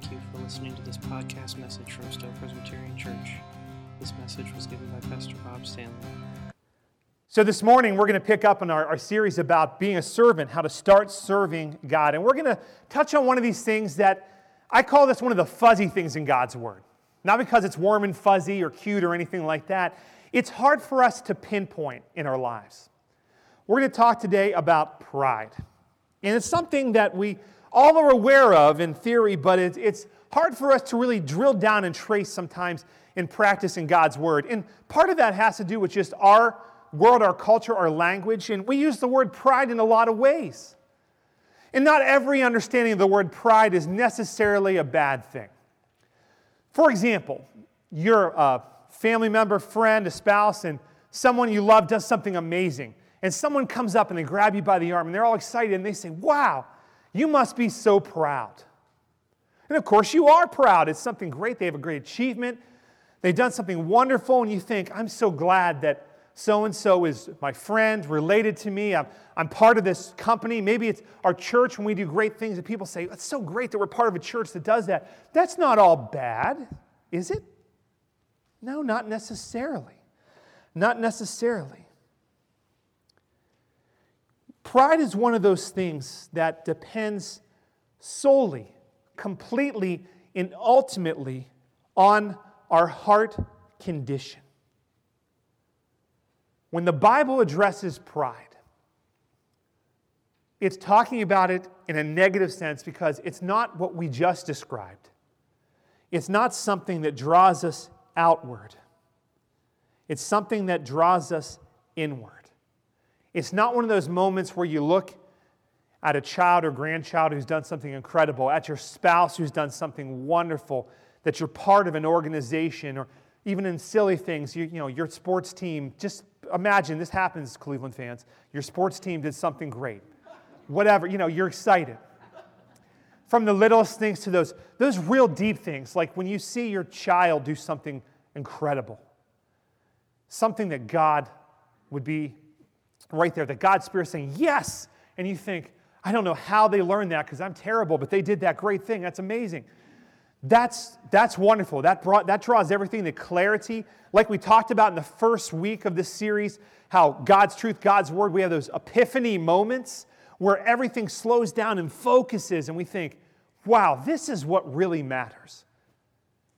Thank you for listening to this podcast message from Stow Presbyterian Church. This message was given by Pastor Bob Stanley. So, this morning, we're going to pick up on our, our series about being a servant, how to start serving God. And we're going to touch on one of these things that I call this one of the fuzzy things in God's Word. Not because it's warm and fuzzy or cute or anything like that. It's hard for us to pinpoint in our lives. We're going to talk today about pride. And it's something that we all are aware of in theory, but it's, it's hard for us to really drill down and trace sometimes in practice in God's Word. And part of that has to do with just our world, our culture, our language. And we use the word pride in a lot of ways. And not every understanding of the word pride is necessarily a bad thing. For example, you're a uh, family member, friend, a spouse, and someone you love does something amazing. And someone comes up and they grab you by the arm and they're all excited and they say, Wow, you must be so proud. And of course, you are proud. It's something great. They have a great achievement. They've done something wonderful, and you think, I'm so glad that so and so is my friend, related to me. I'm, I'm part of this company. Maybe it's our church when we do great things, and people say, It's so great that we're part of a church that does that. That's not all bad, is it? No, not necessarily. Not necessarily. Pride is one of those things that depends solely, completely, and ultimately on our heart condition. When the Bible addresses pride, it's talking about it in a negative sense because it's not what we just described. It's not something that draws us outward, it's something that draws us inward. It's not one of those moments where you look at a child or grandchild who's done something incredible, at your spouse who's done something wonderful, that you're part of an organization, or even in silly things, you, you know, your sports team. Just imagine this happens, Cleveland fans. Your sports team did something great. Whatever, you know, you're excited. From the littlest things to those, those real deep things, like when you see your child do something incredible, something that God would be right there, the God Spirit saying, Yes! And you think, I don't know how they learned that because I'm terrible, but they did that great thing. That's amazing. That's, that's wonderful. That, brought, that draws everything to clarity. Like we talked about in the first week of this series, how God's truth, God's word, we have those epiphany moments where everything slows down and focuses, and we think, wow, this is what really matters.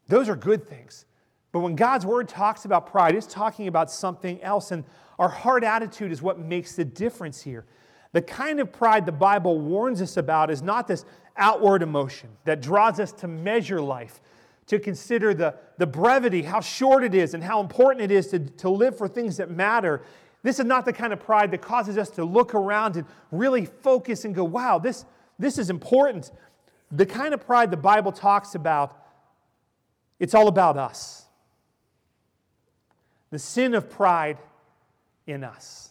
Those are good things. But when God's word talks about pride, it's talking about something else. And our heart attitude is what makes the difference here. The kind of pride the Bible warns us about is not this outward emotion that draws us to measure life, to consider the, the brevity, how short it is, and how important it is to, to live for things that matter. This is not the kind of pride that causes us to look around and really focus and go, wow, this, this is important. The kind of pride the Bible talks about, it's all about us. The sin of pride in us.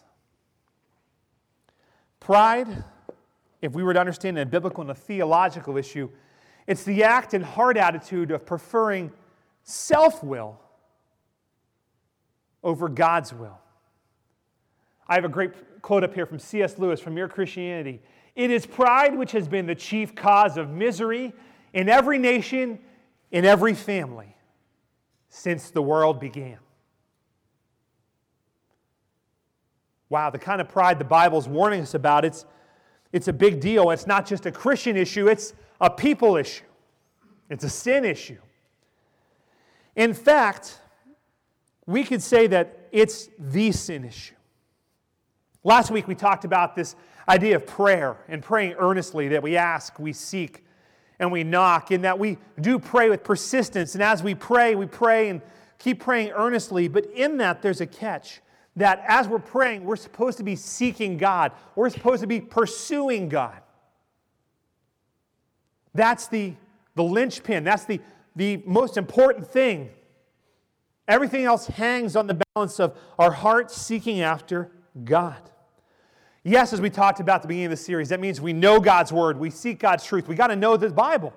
Pride, if we were to understand a biblical and a theological issue, it's the act and heart attitude of preferring self will over God's will. I have a great quote up here from C.S. Lewis from Mere Christianity. It is pride which has been the chief cause of misery in every nation, in every family, since the world began. Wow, the kind of pride the Bible's warning us about, it's, it's a big deal. It's not just a Christian issue, it's a people issue, it's a sin issue. In fact, we could say that it's the sin issue. Last week we talked about this idea of prayer and praying earnestly, that we ask, we seek, and we knock, and that we do pray with persistence. And as we pray, we pray and keep praying earnestly. But in that, there's a catch that as we're praying, we're supposed to be seeking God, we're supposed to be pursuing God. That's the, the linchpin, that's the, the most important thing. Everything else hangs on the balance of our heart seeking after God. Yes, as we talked about at the beginning of the series, that means we know God's word, we seek God's truth. We got to know the Bible.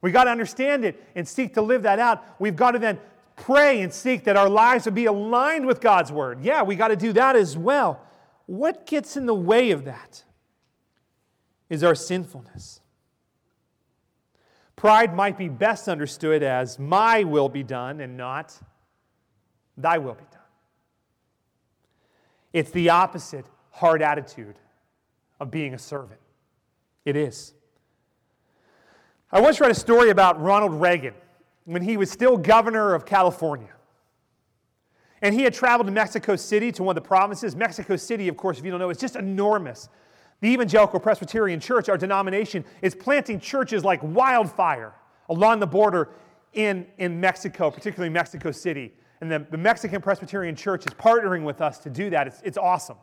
We got to understand it and seek to live that out. We've got to then pray and seek that our lives would be aligned with God's word. Yeah, we got to do that as well. What gets in the way of that is our sinfulness. Pride might be best understood as my will be done and not thy will be done. It's the opposite hard attitude of being a servant. It is. I once read a story about Ronald Reagan when he was still governor of California. And he had traveled to Mexico City, to one of the provinces. Mexico City, of course, if you don't know, is just enormous. The Evangelical Presbyterian Church, our denomination, is planting churches like wildfire along the border in, in Mexico, particularly Mexico City. And the, the Mexican Presbyterian Church is partnering with us to do that. It's, it's awesome.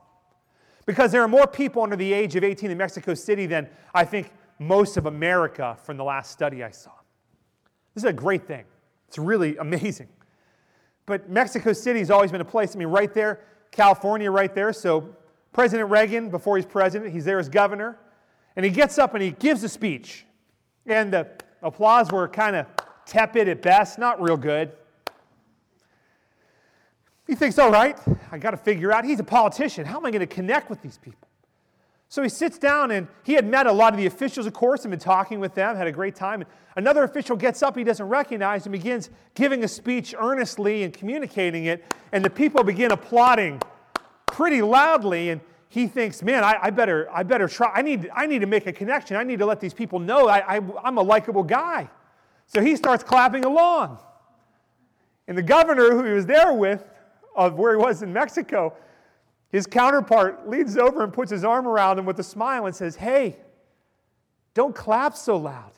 Because there are more people under the age of 18 in Mexico City than I think most of America from the last study I saw. This is a great thing. It's really amazing. But Mexico City has always been a place, I mean, right there, California right there. So President Reagan, before he's president, he's there as governor. And he gets up and he gives a speech. And the applause were kind of tepid at best, not real good. He thinks, all right, I got to figure out, he's a politician. How am I going to connect with these people? So he sits down and he had met a lot of the officials, of course, and been talking with them, had a great time. And another official gets up he doesn't recognize and begins giving a speech earnestly and communicating it. And the people begin applauding pretty loudly. And he thinks, man, I, I better, I better try. I need, I need to make a connection. I need to let these people know I, I, I'm a likable guy. So he starts clapping along. And the governor who he was there with of where he was in Mexico, his counterpart leans over and puts his arm around him with a smile and says, Hey, don't clap so loud.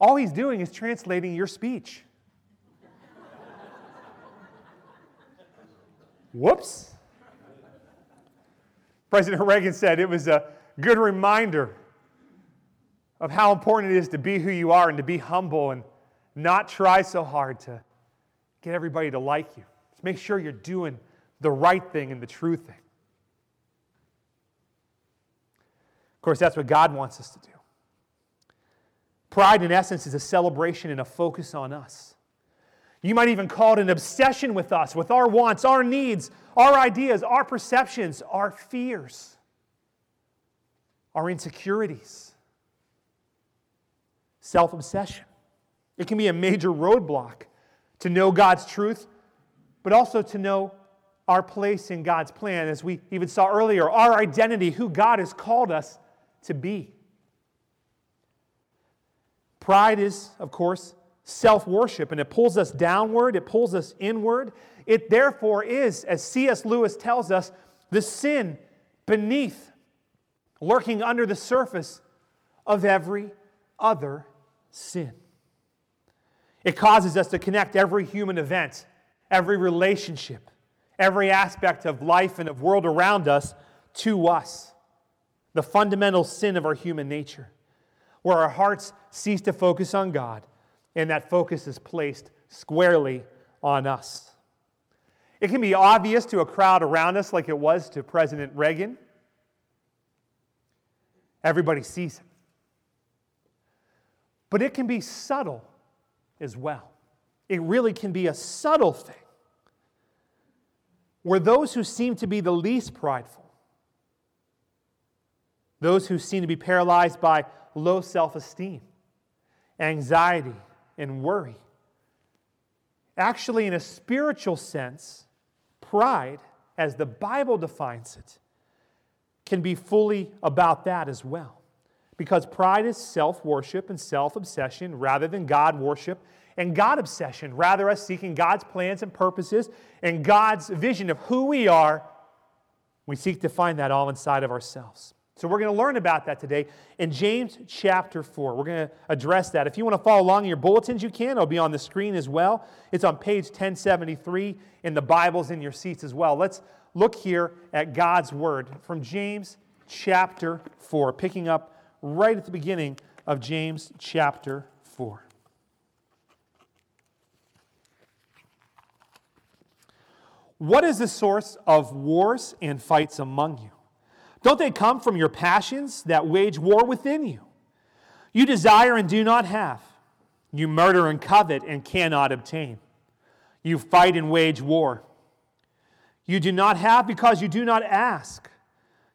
All he's doing is translating your speech. Whoops. President Reagan said it was a good reminder of how important it is to be who you are and to be humble and not try so hard to get everybody to like you. Just make sure you're doing the right thing and the true thing. Of course, that's what God wants us to do. Pride, in essence, is a celebration and a focus on us. You might even call it an obsession with us, with our wants, our needs, our ideas, our perceptions, our fears, our insecurities. Self obsession. It can be a major roadblock to know God's truth but also to know our place in God's plan, as we even saw earlier, our identity, who God has called us to be. Pride is, of course, self worship, and it pulls us downward, it pulls us inward. It therefore is, as C.S. Lewis tells us, the sin beneath, lurking under the surface of every other sin. It causes us to connect every human event every relationship, every aspect of life and of world around us to us. The fundamental sin of our human nature, where our hearts cease to focus on God and that focus is placed squarely on us. It can be obvious to a crowd around us, like it was to President Reagan. Everybody sees it. But it can be subtle as well. It really can be a subtle thing were those who seem to be the least prideful, those who seem to be paralyzed by low self esteem, anxiety, and worry. Actually, in a spiritual sense, pride, as the Bible defines it, can be fully about that as well. Because pride is self worship and self obsession rather than God worship and God obsession, rather, us seeking God's plans and purposes and God's vision of who we are. We seek to find that all inside of ourselves. So, we're going to learn about that today in James chapter 4. We're going to address that. If you want to follow along in your bulletins, you can. It'll be on the screen as well. It's on page 1073 in the Bibles in your seats as well. Let's look here at God's Word from James chapter 4, picking up right at the beginning of James chapter 4. What is the source of wars and fights among you? Don't they come from your passions that wage war within you? You desire and do not have. You murder and covet and cannot obtain. You fight and wage war. You do not have because you do not ask.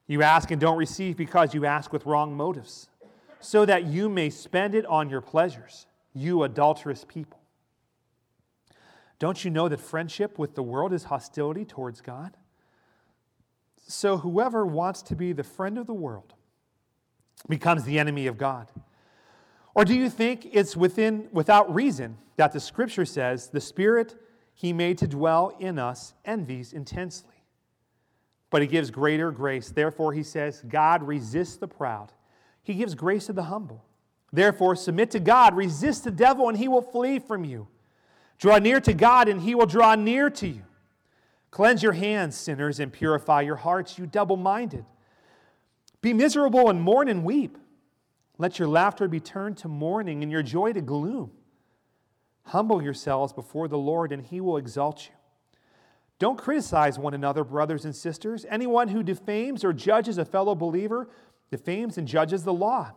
You ask and don't receive because you ask with wrong motives, so that you may spend it on your pleasures, you adulterous people. Don't you know that friendship with the world is hostility towards God? So whoever wants to be the friend of the world becomes the enemy of God. Or do you think it's within without reason that the scripture says the spirit he made to dwell in us envies intensely? But he gives greater grace. Therefore he says, God resists the proud. He gives grace to the humble. Therefore submit to God, resist the devil and he will flee from you. Draw near to God and he will draw near to you. Cleanse your hands, sinners, and purify your hearts, you double minded. Be miserable and mourn and weep. Let your laughter be turned to mourning and your joy to gloom. Humble yourselves before the Lord, and he will exalt you. Don't criticize one another, brothers and sisters. Anyone who defames or judges a fellow believer defames and judges the law.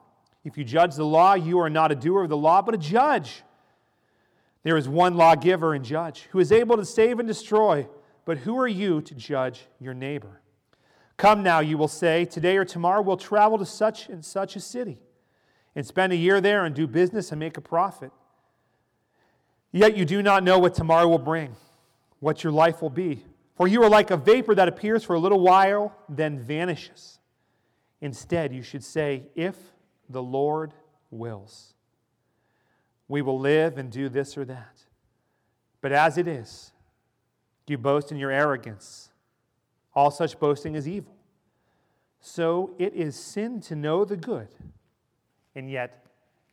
If you judge the law, you are not a doer of the law, but a judge. There is one lawgiver and judge who is able to save and destroy, but who are you to judge your neighbor? Come now, you will say, today or tomorrow we'll travel to such and such a city and spend a year there and do business and make a profit. Yet you do not know what tomorrow will bring, what your life will be. For you are like a vapor that appears for a little while, then vanishes. Instead, you should say, If the Lord wills we will live and do this or that. But as it is, you boast in your arrogance. All such boasting is evil. So it is sin to know the good and yet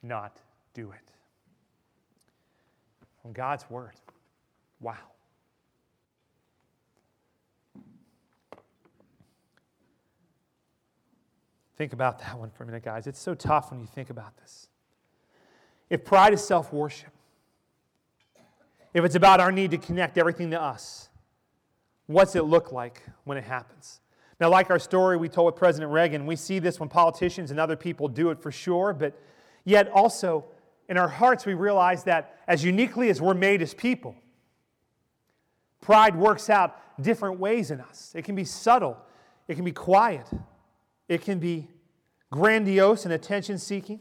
not do it. From God's word. Wow. Think about that one for a minute, guys. It's so tough when you think about this. If pride is self worship, if it's about our need to connect everything to us, what's it look like when it happens? Now, like our story we told with President Reagan, we see this when politicians and other people do it for sure, but yet also in our hearts we realize that as uniquely as we're made as people, pride works out different ways in us. It can be subtle, it can be quiet, it can be grandiose and attention seeking,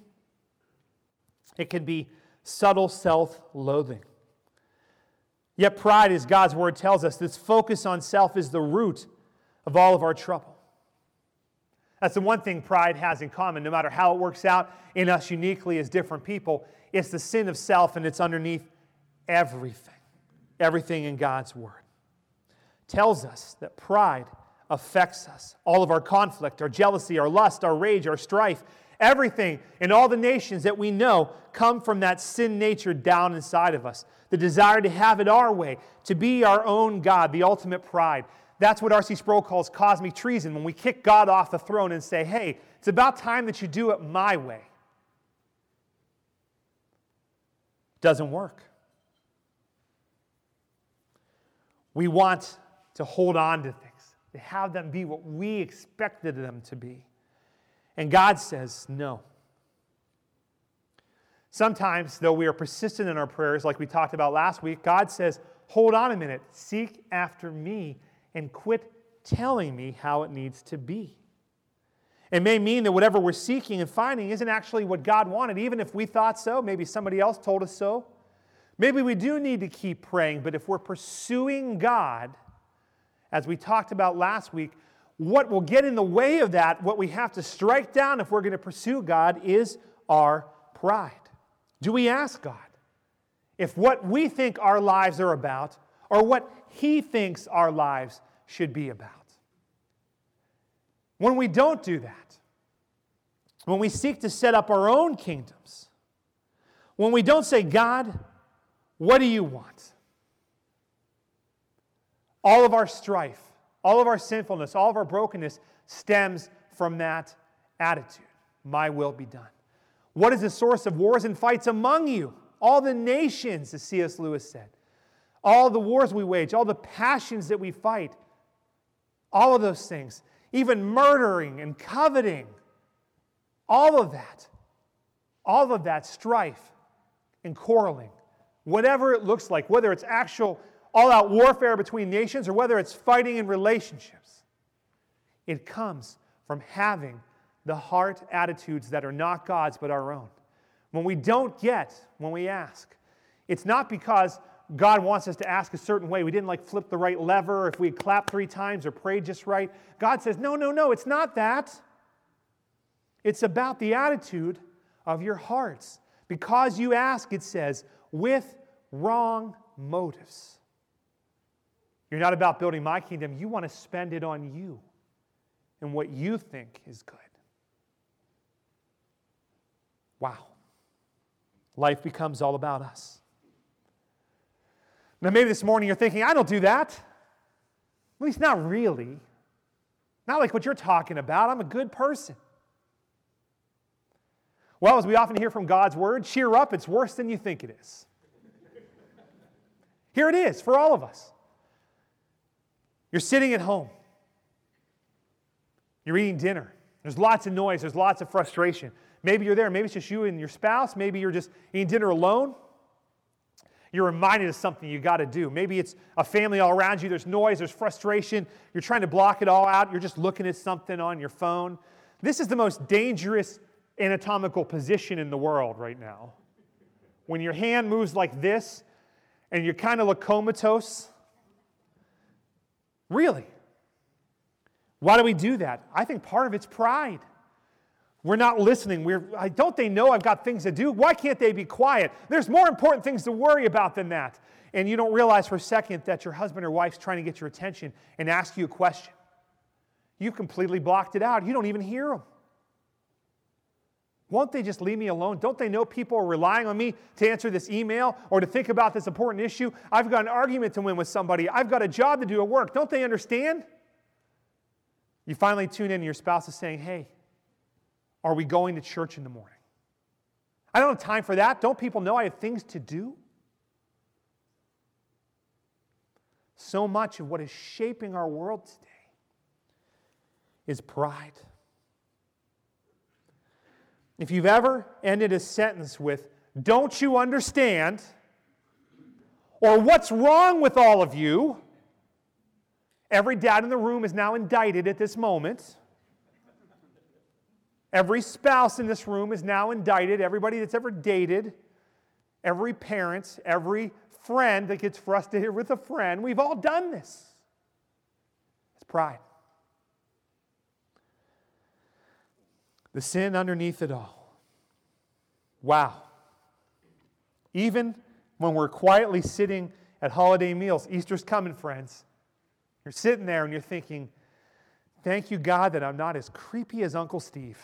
it can be subtle self loathing. Yet, pride, as God's word tells us, this focus on self is the root of all of our trouble. That's the one thing pride has in common, no matter how it works out in us uniquely as different people. It's the sin of self, and it's underneath everything. Everything in God's word tells us that pride affects us. All of our conflict, our jealousy, our lust, our rage, our strife, Everything in all the nations that we know come from that sin nature down inside of us. The desire to have it our way, to be our own God, the ultimate pride. That's what R.C. Sproul calls cosmic treason when we kick God off the throne and say, hey, it's about time that you do it my way. Doesn't work. We want to hold on to things, to have them be what we expected them to be. And God says, no. Sometimes, though we are persistent in our prayers, like we talked about last week, God says, hold on a minute, seek after me, and quit telling me how it needs to be. It may mean that whatever we're seeking and finding isn't actually what God wanted, even if we thought so. Maybe somebody else told us so. Maybe we do need to keep praying, but if we're pursuing God, as we talked about last week, what will get in the way of that, what we have to strike down if we're going to pursue God, is our pride. Do we ask God if what we think our lives are about or what He thinks our lives should be about? When we don't do that, when we seek to set up our own kingdoms, when we don't say, God, what do you want? All of our strife, all of our sinfulness, all of our brokenness stems from that attitude. My will be done. What is the source of wars and fights among you? All the nations, as C.S. Lewis said. All the wars we wage, all the passions that we fight, all of those things, even murdering and coveting, all of that, all of that strife and quarreling, whatever it looks like, whether it's actual all out warfare between nations or whether it's fighting in relationships, it comes from having the heart attitudes that are not God's but our own. When we don't get, when we ask, it's not because God wants us to ask a certain way. We didn't like flip the right lever, if we clapped three times or prayed just right. God says, no, no, no, it's not that. It's about the attitude of your hearts. Because you ask, it says, with wrong motives. You're not about building my kingdom. You want to spend it on you and what you think is good. Wow. Life becomes all about us. Now, maybe this morning you're thinking, I don't do that. At least not really. Not like what you're talking about. I'm a good person. Well, as we often hear from God's word, cheer up, it's worse than you think it is. Here it is for all of us. You're sitting at home, you're eating dinner. There's lots of noise, there's lots of frustration. Maybe you're there, maybe it's just you and your spouse, maybe you're just eating dinner alone. You're reminded of something you got to do. Maybe it's a family all around you, there's noise, there's frustration, you're trying to block it all out, you're just looking at something on your phone. This is the most dangerous anatomical position in the world right now. When your hand moves like this and you're kind of look comatose. Really? Why do we do that? I think part of it's pride. We're not listening. We're, don't they know I've got things to do? Why can't they be quiet? There's more important things to worry about than that. And you don't realize for a second that your husband or wife's trying to get your attention and ask you a question. You've completely blocked it out. You don't even hear them. Won't they just leave me alone? Don't they know people are relying on me to answer this email or to think about this important issue? I've got an argument to win with somebody. I've got a job to do at work. Don't they understand? You finally tune in and your spouse is saying, Hey, are we going to church in the morning? I don't have time for that. Don't people know I have things to do? So much of what is shaping our world today is pride. If you've ever ended a sentence with, Don't you understand? or What's wrong with all of you? Every dad in the room is now indicted at this moment. Every spouse in this room is now indicted. Everybody that's ever dated, every parent, every friend that gets frustrated with a friend, we've all done this. It's pride. The sin underneath it all. Wow. Even when we're quietly sitting at holiday meals, Easter's coming, friends. You're sitting there and you're thinking, thank you, God, that I'm not as creepy as Uncle Steve.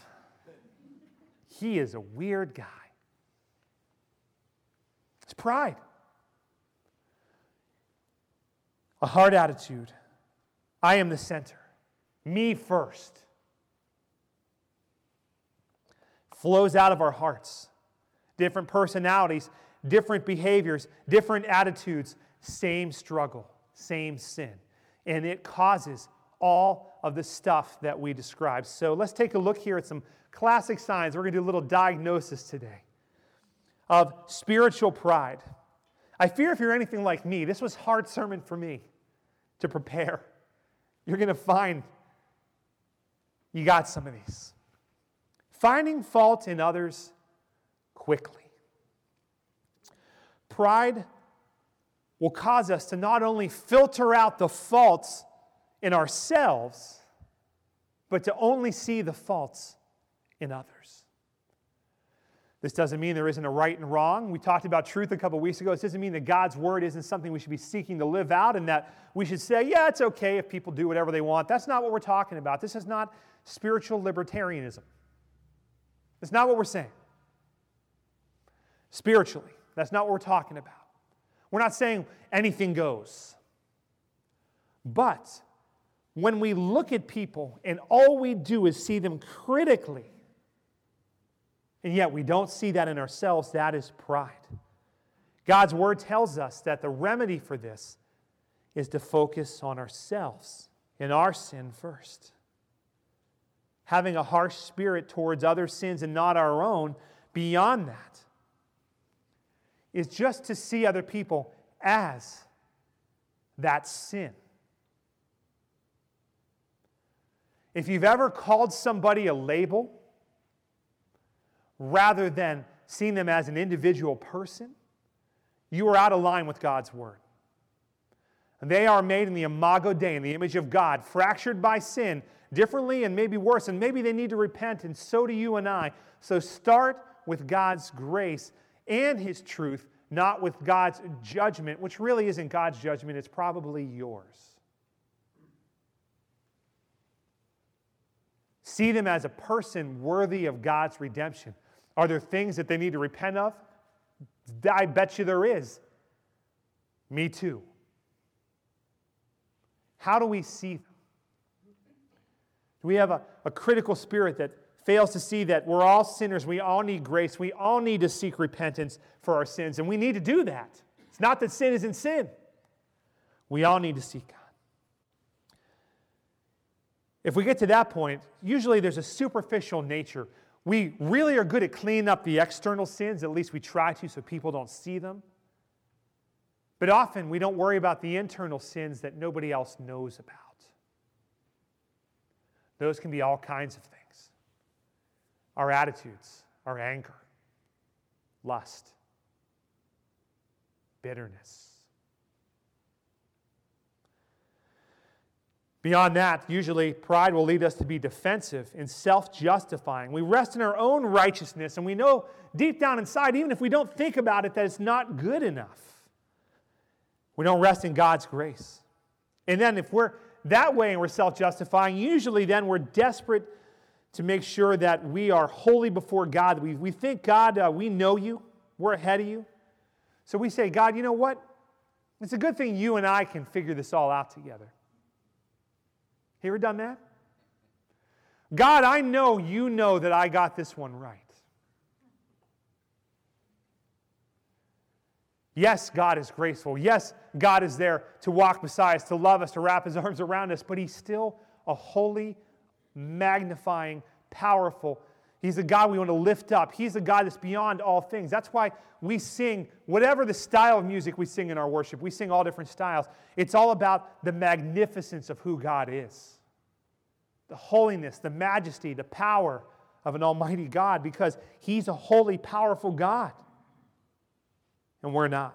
He is a weird guy. It's pride, a hard attitude. I am the center, me first. Flows out of our hearts. Different personalities, different behaviors, different attitudes, same struggle, same sin. And it causes all of the stuff that we describe. So let's take a look here at some classic signs. We're going to do a little diagnosis today of spiritual pride. I fear if you're anything like me, this was hard sermon for me to prepare. You're going to find you got some of these finding fault in others quickly. Pride will cause us to not only filter out the faults in ourselves, but to only see the faults in others. This doesn't mean there isn't a right and wrong. We talked about truth a couple weeks ago. This doesn't mean that God's word isn't something we should be seeking to live out and that we should say, yeah, it's okay if people do whatever they want. That's not what we're talking about. This is not spiritual libertarianism. That's not what we're saying. Spiritually, that's not what we're talking about. We're not saying anything goes. But when we look at people and all we do is see them critically, and yet we don't see that in ourselves, that is pride. God's word tells us that the remedy for this is to focus on ourselves and our sin first having a harsh spirit towards other sins and not our own, beyond that, is just to see other people as that sin. if you've ever called somebody a label rather than seeing them as an individual person, you are out of line with God's word. They are made in the imago Dei, in the image of God, fractured by sin, differently and maybe worse, and maybe they need to repent, and so do you and I. So start with God's grace and His truth, not with God's judgment, which really isn't God's judgment, it's probably yours. See them as a person worthy of God's redemption. Are there things that they need to repent of? I bet you there is. Me too. How do we see we have a, a critical spirit that fails to see that we're all sinners? We all need grace. We all need to seek repentance for our sins, and we need to do that. It's not that sin isn't sin. We all need to seek God. If we get to that point, usually there's a superficial nature. We really are good at cleaning up the external sins, at least we try to, so people don't see them. But often we don't worry about the internal sins that nobody else knows about. Those can be all kinds of things our attitudes, our anger, lust, bitterness Beyond that, usually pride will lead us to be defensive and self justifying. We rest in our own righteousness, and we know deep down inside, even if we don't think about it, that it's not good enough. We don't rest in God's grace. And then, if we're that way and we're self justifying, usually then we're desperate to make sure that we are holy before God. We, we think, God, uh, we know you, we're ahead of you. So we say, God, you know what? It's a good thing you and I can figure this all out together. You ever done that? God, I know you know that I got this one right. Yes, God is graceful. Yes, God is there to walk beside us, to love us, to wrap his arms around us, but he's still a holy, magnifying, powerful. He's a God we want to lift up. He's a God that's beyond all things. That's why we sing, whatever the style of music we sing in our worship, we sing all different styles. It's all about the magnificence of who God is the holiness, the majesty, the power of an almighty God because he's a holy, powerful God. And we're not.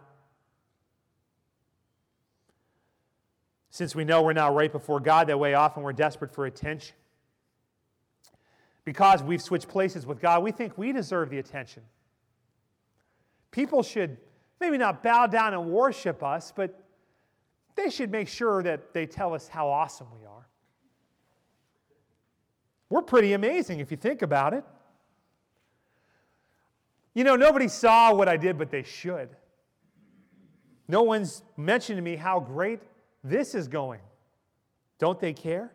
Since we know we're not right before God that way, often we're desperate for attention. Because we've switched places with God, we think we deserve the attention. People should maybe not bow down and worship us, but they should make sure that they tell us how awesome we are. We're pretty amazing if you think about it. You know, nobody saw what I did, but they should. No one's mentioned to me how great this is going. Don't they care?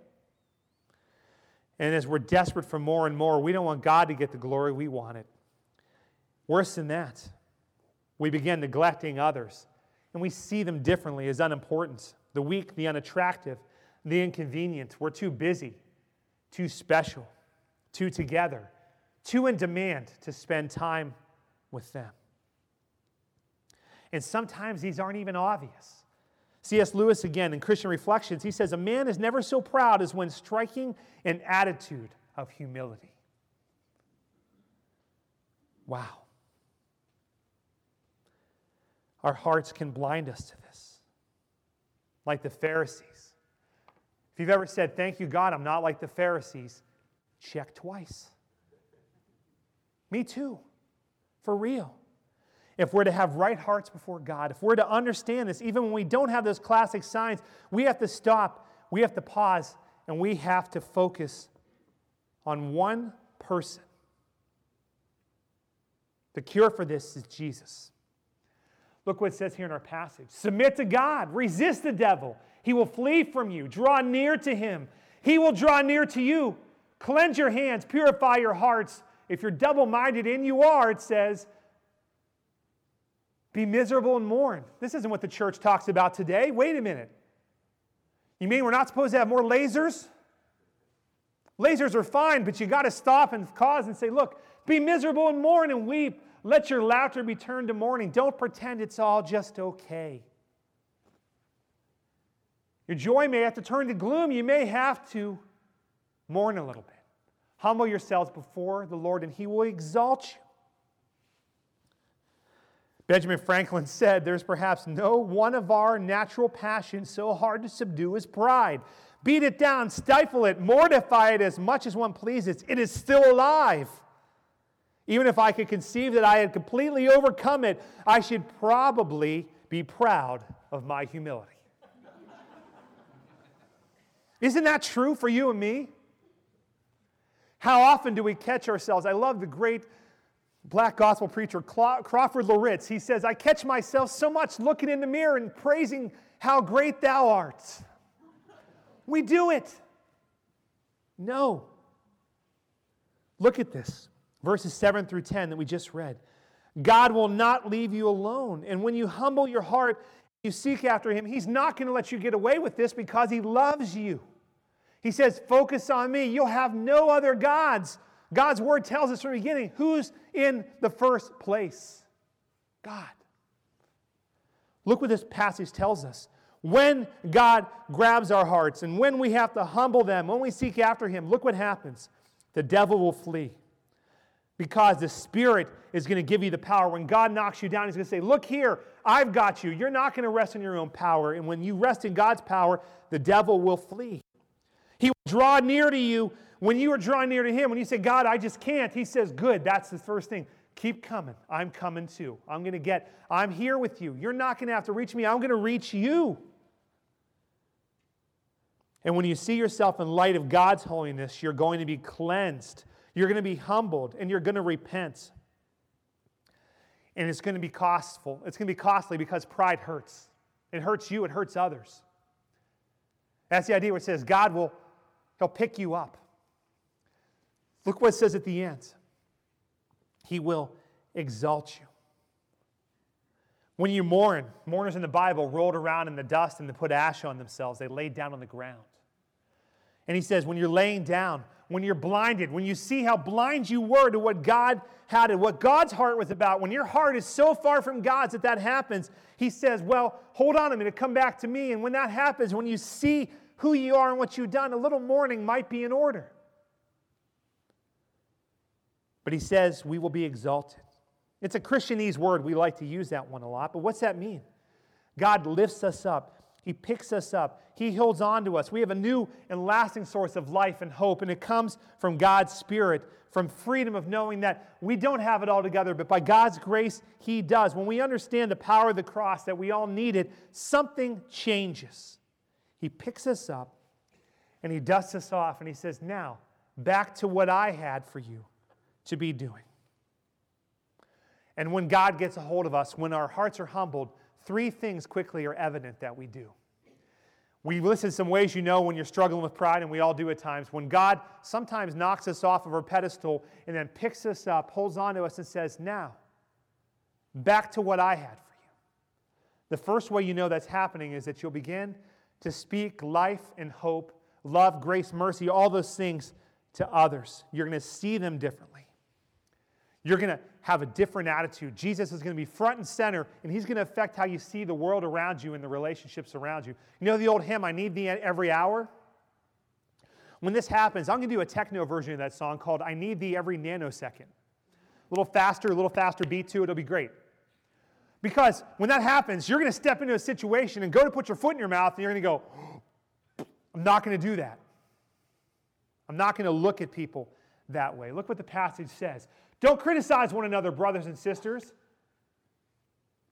And as we're desperate for more and more, we don't want God to get the glory, we want it. Worse than that, we begin neglecting others and we see them differently as unimportant the weak, the unattractive, the inconvenient. We're too busy too special, too together, too in demand to spend time with them. And sometimes these aren't even obvious. C.S. Lewis, again, in Christian Reflections, he says, A man is never so proud as when striking an attitude of humility. Wow. Our hearts can blind us to this, like the Pharisees. If you've ever said, Thank you, God, I'm not like the Pharisees, check twice. Me too, for real. If we're to have right hearts before God, if we're to understand this, even when we don't have those classic signs, we have to stop, we have to pause, and we have to focus on one person. The cure for this is Jesus. Look what it says here in our passage Submit to God, resist the devil, he will flee from you. Draw near to him. He will draw near to you. Cleanse your hands, purify your hearts. If you're double minded, and you are, it says, be miserable and mourn. This isn't what the church talks about today. Wait a minute. You mean we're not supposed to have more lasers? Lasers are fine, but you got to stop and cause and say, look, be miserable and mourn and weep. Let your laughter be turned to mourning. Don't pretend it's all just okay. Your joy may have to turn to gloom. You may have to Mourn a little bit. Humble yourselves before the Lord, and He will exalt you. Benjamin Franklin said, There's perhaps no one of our natural passions so hard to subdue as pride. Beat it down, stifle it, mortify it as much as one pleases. It is still alive. Even if I could conceive that I had completely overcome it, I should probably be proud of my humility. Isn't that true for you and me? How often do we catch ourselves? I love the great black gospel preacher Crawford Loritts. He says, I catch myself so much looking in the mirror and praising how great thou art. We do it. No. Look at this verses 7 through 10 that we just read. God will not leave you alone. And when you humble your heart, you seek after Him, He's not going to let you get away with this because He loves you. He says, Focus on me. You'll have no other gods. God's word tells us from the beginning who's in the first place? God. Look what this passage tells us. When God grabs our hearts and when we have to humble them, when we seek after Him, look what happens. The devil will flee because the Spirit is going to give you the power. When God knocks you down, He's going to say, Look here, I've got you. You're not going to rest in your own power. And when you rest in God's power, the devil will flee. He will draw near to you when you are drawing near to Him. When you say, God, I just can't, He says, Good, that's the first thing. Keep coming. I'm coming too. I'm going to get, I'm here with you. You're not going to have to reach me, I'm going to reach you. And when you see yourself in light of God's holiness, you're going to be cleansed. You're going to be humbled and you're going to repent. And it's going to be costful. It's going to be costly because pride hurts. It hurts you, it hurts others. That's the idea where it says God will He'll pick you up. Look what it says at the end. He will exalt you. When you mourn, mourners in the Bible rolled around in the dust and they put ash on themselves. They laid down on the ground. And he says, when you're laying down, when you're blinded, when you see how blind you were to what God had and what God's heart was about, when your heart is so far from God's that that happens, he says, Well, hold on a minute, come back to me. And when that happens, when you see who you are and what you've done, a little mourning might be in order. But he says, We will be exalted. It's a Christianese word. We like to use that one a lot. But what's that mean? God lifts us up. He picks us up. He holds on to us. We have a new and lasting source of life and hope, and it comes from God's Spirit, from freedom of knowing that we don't have it all together, but by God's grace, He does. When we understand the power of the cross, that we all need it, something changes. He picks us up and He dusts us off, and He says, Now, back to what I had for you to be doing. And when God gets a hold of us, when our hearts are humbled, three things quickly are evident that we do. We listed some ways you know when you're struggling with pride, and we all do at times. When God sometimes knocks us off of our pedestal and then picks us up, holds on to us, and says, Now, back to what I had for you. The first way you know that's happening is that you'll begin to speak life and hope, love, grace, mercy, all those things to others. You're going to see them differently. You're going to have a different attitude. Jesus is going to be front and center, and he's going to affect how you see the world around you and the relationships around you. You know the old hymn, I Need Thee Every Hour? When this happens, I'm going to do a techno version of that song called I Need Thee Every Nanosecond. A little faster, a little faster beat to it, it'll be great. Because when that happens, you're going to step into a situation and go to put your foot in your mouth, and you're going to go, I'm not going to do that. I'm not going to look at people that way. Look what the passage says. Don't criticize one another, brothers and sisters.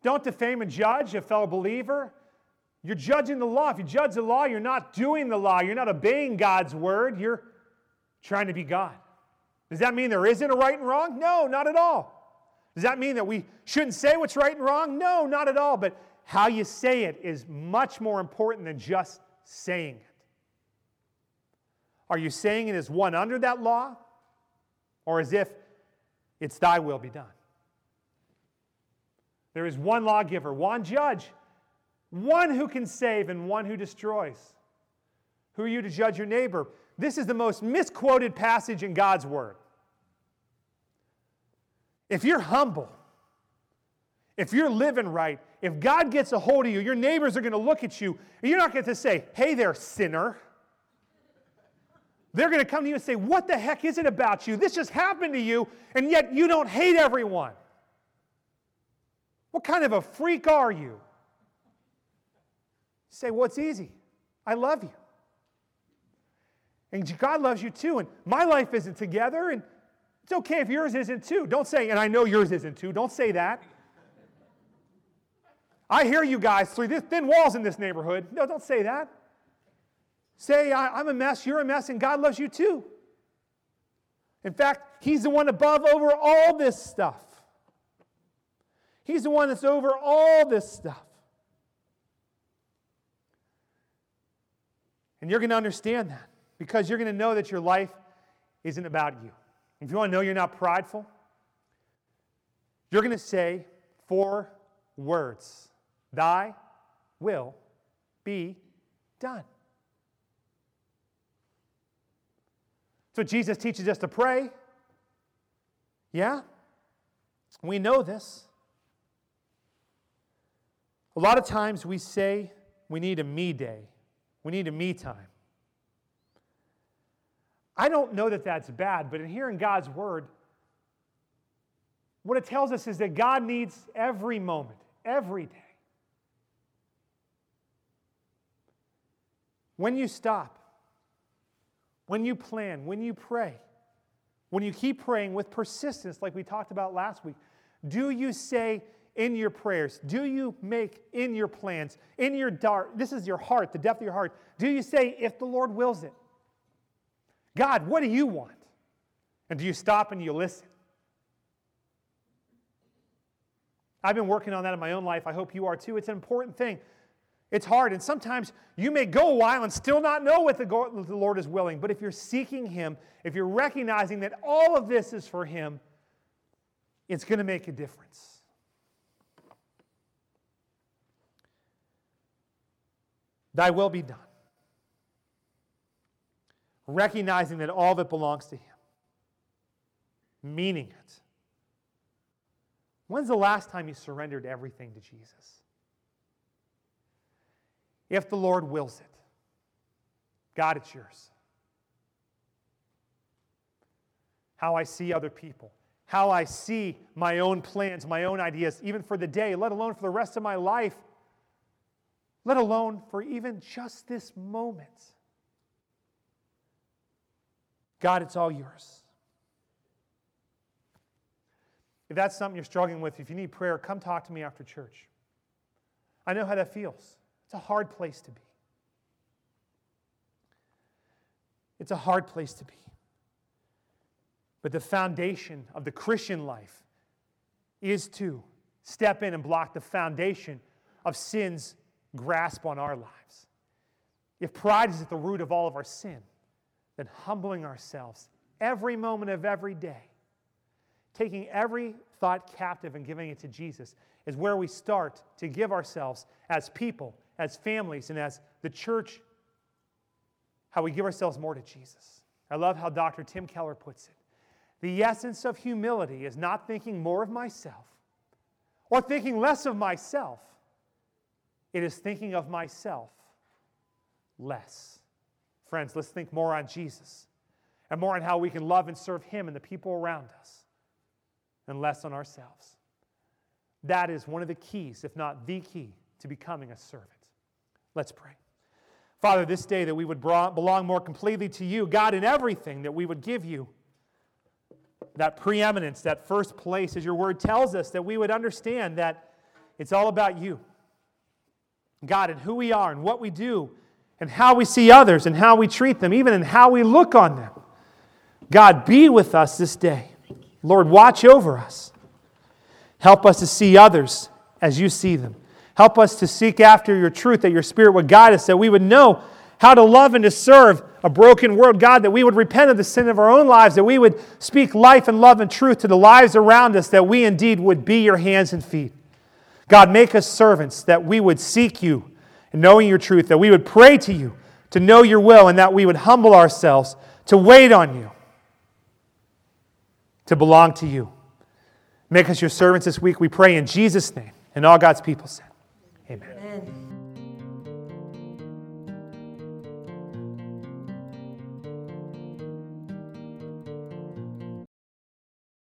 Don't defame and judge a fellow believer. You're judging the law. If you judge the law, you're not doing the law. You're not obeying God's word. You're trying to be God. Does that mean there isn't a right and wrong? No, not at all. Does that mean that we shouldn't say what's right and wrong? No, not at all. But how you say it is much more important than just saying it. Are you saying it as one under that law? Or as if it's thy will be done. There is one lawgiver, one judge, one who can save and one who destroys. Who are you to judge your neighbor? This is the most misquoted passage in God's word. If you're humble, if you're living right, if God gets a hold of you, your neighbors are going to look at you, and you're not going to say, Hey there, sinner. They're going to come to you and say, What the heck is it about you? This just happened to you, and yet you don't hate everyone. What kind of a freak are you? say, Well, it's easy. I love you. And God loves you too. And my life isn't together, and it's okay if yours isn't too. Don't say, and I know yours isn't too. Don't say that. I hear you guys through thin walls in this neighborhood. No, don't say that. Say, I'm a mess, you're a mess, and God loves you too. In fact, He's the one above over all this stuff. He's the one that's over all this stuff. And you're going to understand that because you're going to know that your life isn't about you. If you want to know you're not prideful, you're going to say four words Thy will be done. So Jesus teaches us to pray. Yeah? We know this. A lot of times we say we need a me day, we need a me time. I don't know that that's bad, but in hearing God's word, what it tells us is that God needs every moment, every day. When you stop, when you plan, when you pray, when you keep praying with persistence, like we talked about last week, do you say in your prayers, do you make in your plans, in your dark, this is your heart, the depth of your heart, do you say, if the Lord wills it? God, what do you want? And do you stop and you listen? I've been working on that in my own life. I hope you are too. It's an important thing. It's hard, and sometimes you may go a while and still not know what the, Lord is willing. But if you're seeking Him, if you're recognizing that all of this is for Him, it's going to make a difference. Thy will be done. Recognizing that all that belongs to Him, meaning it. When's the last time you surrendered everything to Jesus? If the Lord wills it. God, it's yours. How I see other people, how I see my own plans, my own ideas, even for the day, let alone for the rest of my life, let alone for even just this moment. God, it's all yours. If that's something you're struggling with, if you need prayer, come talk to me after church. I know how that feels. It's a hard place to be. It's a hard place to be. But the foundation of the Christian life is to step in and block the foundation of sin's grasp on our lives. If pride is at the root of all of our sin, then humbling ourselves every moment of every day, taking every thought captive and giving it to Jesus, is where we start to give ourselves as people as families and as the church, how we give ourselves more to Jesus. I love how Dr. Tim Keller puts it. The essence of humility is not thinking more of myself or thinking less of myself, it is thinking of myself less. Friends, let's think more on Jesus and more on how we can love and serve Him and the people around us and less on ourselves. That is one of the keys, if not the key, to becoming a servant. Let's pray. Father, this day that we would belong more completely to you, God, in everything, that we would give you that preeminence, that first place, as your word tells us, that we would understand that it's all about you. God, and who we are, and what we do, and how we see others, and how we treat them, even in how we look on them. God, be with us this day. Lord, watch over us. Help us to see others as you see them. Help us to seek after your truth, that your Spirit would guide us, that we would know how to love and to serve a broken world, God, that we would repent of the sin of our own lives, that we would speak life and love and truth to the lives around us, that we indeed would be your hands and feet. God, make us servants, that we would seek you and knowing your truth, that we would pray to you to know your will, and that we would humble ourselves to wait on you, to belong to you. Make us your servants this week, we pray in Jesus' name. And all God's people said. Amen.